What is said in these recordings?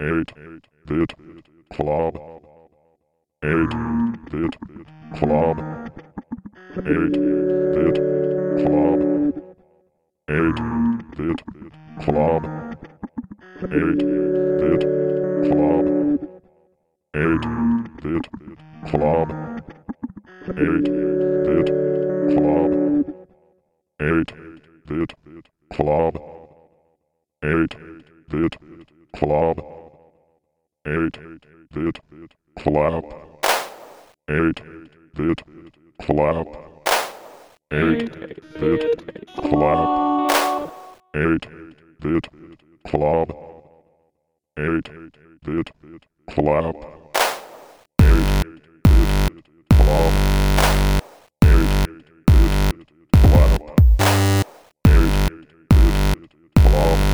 eight bit club, eight bit club, eight bit club, eight bit club, eight bit club, eight bit club, eight bit club, eight bit club, eight bit club, eight bit clap, eight bit clap, eight bit clap, eight bit club, eight bit clap, eight bit club, eight bit club,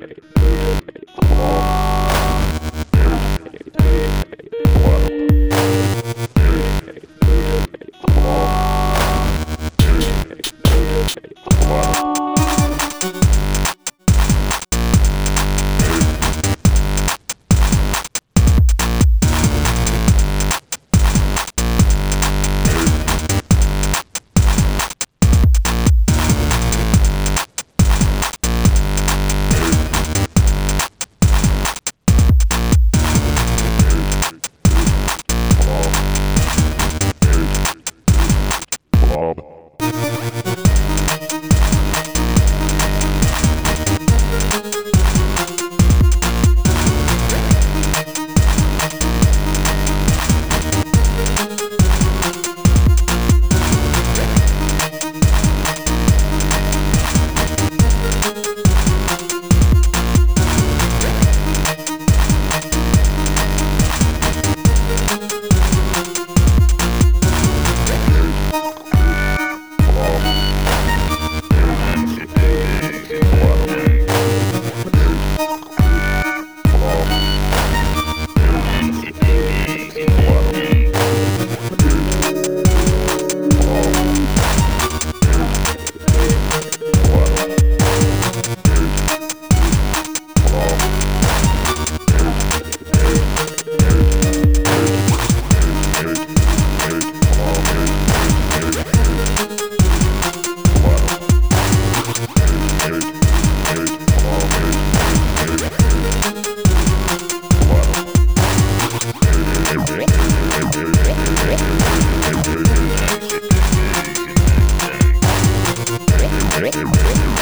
Right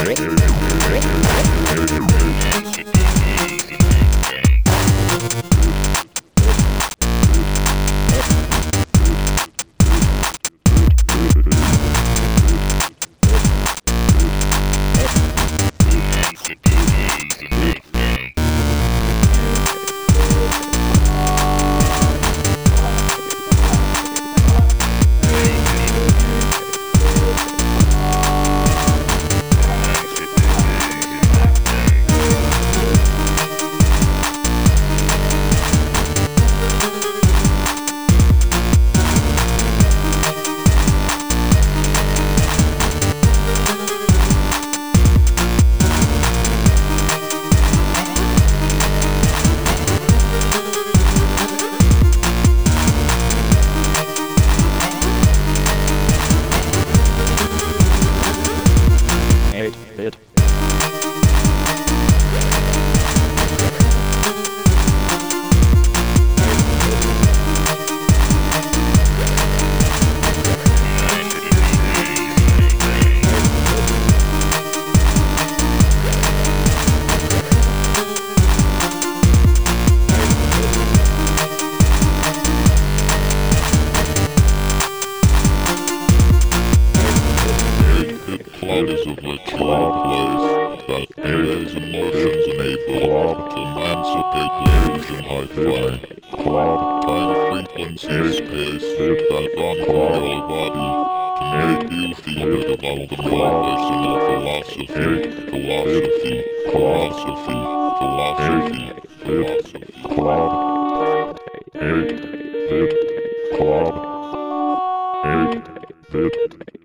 Rick, Rick, Rick. It clouds of club place that airs emotions enable to emancipate players in high flying. Club time frequency space that run through your body to make you feel good about the more personal philosophy, philosophy, philosophy, philosophy, philosophy. Club. Eight bit club. Eight bit